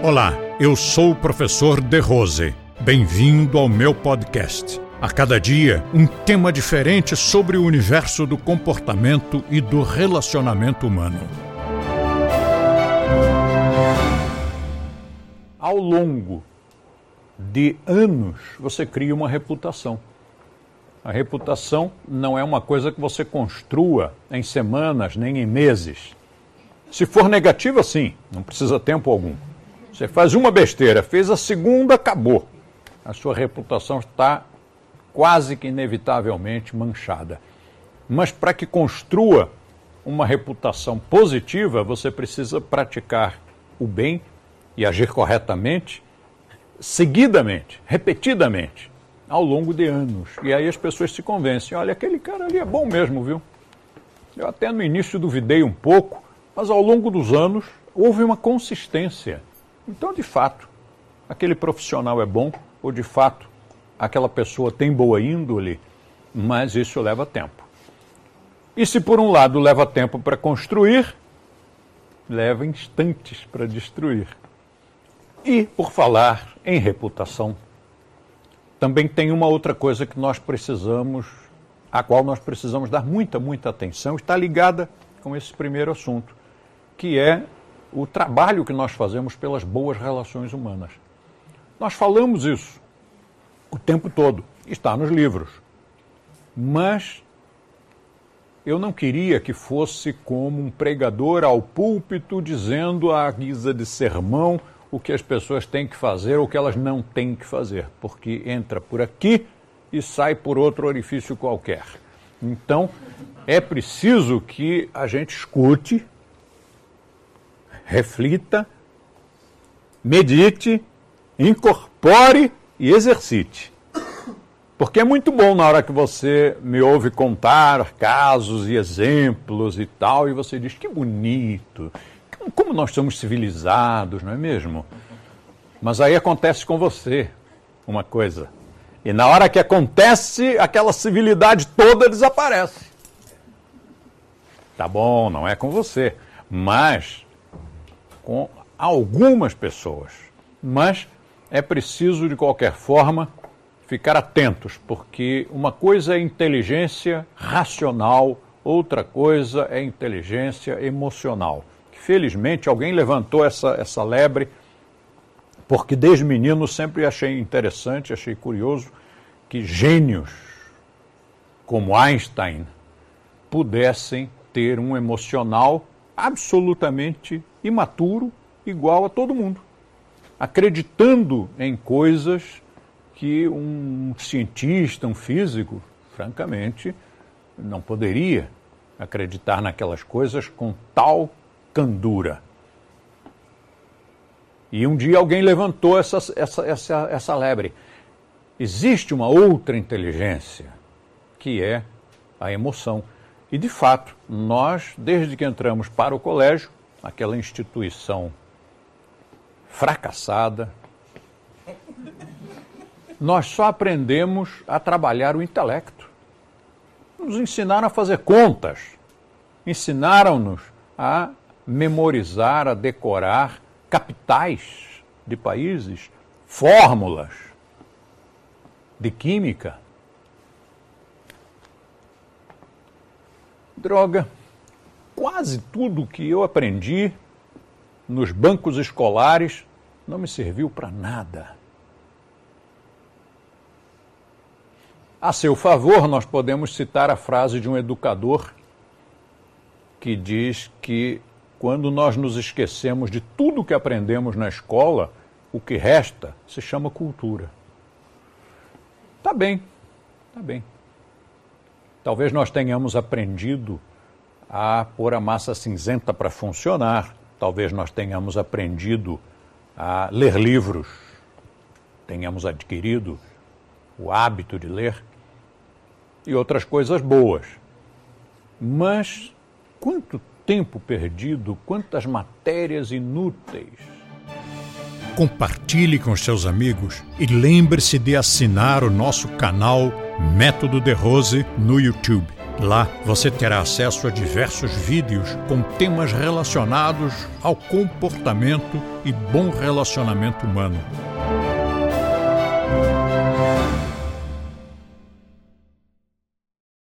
Olá, eu sou o professor De Rose. Bem-vindo ao meu podcast. A cada dia, um tema diferente sobre o universo do comportamento e do relacionamento humano. Ao longo de anos, você cria uma reputação. A reputação não é uma coisa que você construa em semanas nem em meses. Se for negativa, sim, não precisa tempo algum. Você faz uma besteira, fez a segunda, acabou. A sua reputação está quase que inevitavelmente manchada. Mas para que construa uma reputação positiva, você precisa praticar o bem e agir corretamente, seguidamente, repetidamente, ao longo de anos. E aí as pessoas se convencem: olha, aquele cara ali é bom mesmo, viu? Eu até no início duvidei um pouco, mas ao longo dos anos houve uma consistência. Então, de fato, aquele profissional é bom, ou de fato, aquela pessoa tem boa índole, mas isso leva tempo. E se por um lado leva tempo para construir, leva instantes para destruir. E, por falar em reputação, também tem uma outra coisa que nós precisamos, a qual nós precisamos dar muita, muita atenção, está ligada com esse primeiro assunto, que é o trabalho que nós fazemos pelas boas relações humanas. Nós falamos isso o tempo todo, está nos livros. Mas eu não queria que fosse como um pregador ao púlpito dizendo à guisa de sermão o que as pessoas têm que fazer ou o que elas não têm que fazer, porque entra por aqui e sai por outro orifício qualquer. Então, é preciso que a gente escute reflita, medite, incorpore e exercite. Porque é muito bom na hora que você me ouve contar casos e exemplos e tal, e você diz que bonito, como nós somos civilizados, não é mesmo? Mas aí acontece com você uma coisa. E na hora que acontece, aquela civilidade toda desaparece. Tá bom, não é com você. Mas com algumas pessoas. Mas é preciso, de qualquer forma, ficar atentos, porque uma coisa é inteligência racional, outra coisa é inteligência emocional. Felizmente, alguém levantou essa, essa lebre, porque desde menino sempre achei interessante, achei curioso que gênios como Einstein pudessem ter um emocional absolutamente imaturo, igual a todo mundo, acreditando em coisas que um cientista, um físico, francamente, não poderia acreditar naquelas coisas com tal candura. E um dia alguém levantou essa, essa, essa, essa lebre. Existe uma outra inteligência, que é a emoção. E, de fato, nós, desde que entramos para o colégio, aquela instituição fracassada, nós só aprendemos a trabalhar o intelecto. Nos ensinaram a fazer contas, ensinaram-nos a memorizar, a decorar capitais de países, fórmulas de química. Droga quase tudo que eu aprendi nos bancos escolares não me serviu para nada. A seu favor, nós podemos citar a frase de um educador que diz que quando nós nos esquecemos de tudo que aprendemos na escola, o que resta se chama cultura. Tá bem, tá bem. Talvez nós tenhamos aprendido a pôr a massa cinzenta para funcionar. Talvez nós tenhamos aprendido a ler livros, tenhamos adquirido o hábito de ler e outras coisas boas. Mas quanto tempo perdido, quantas matérias inúteis. Compartilhe com seus amigos e lembre-se de assinar o nosso canal Método de Rose no YouTube. Lá você terá acesso a diversos vídeos com temas relacionados ao comportamento e bom relacionamento humano.